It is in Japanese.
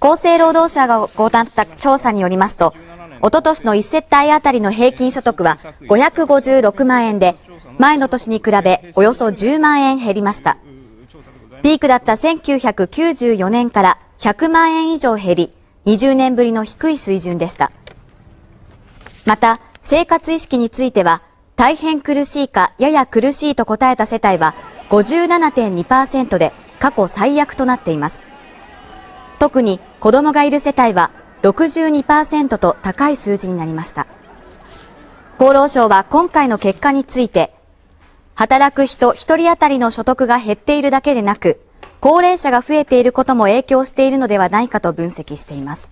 厚生労働省が行った調査によりますと、おととしの1世帯あたりの平均所得は556万円で、前の年に比べおよそ10万円減りました。ピークだった1994年から100万円以上減り、20年ぶりの低い水準でした。また、生活意識については、大変苦しいかやや苦しいと答えた世帯は57.2%で過去最悪となっています。特に子供がいる世帯は62%と高い数字になりました。厚労省は今回の結果について、働く人1人当たりの所得が減っているだけでなく、高齢者が増えていることも影響しているのではないかと分析しています。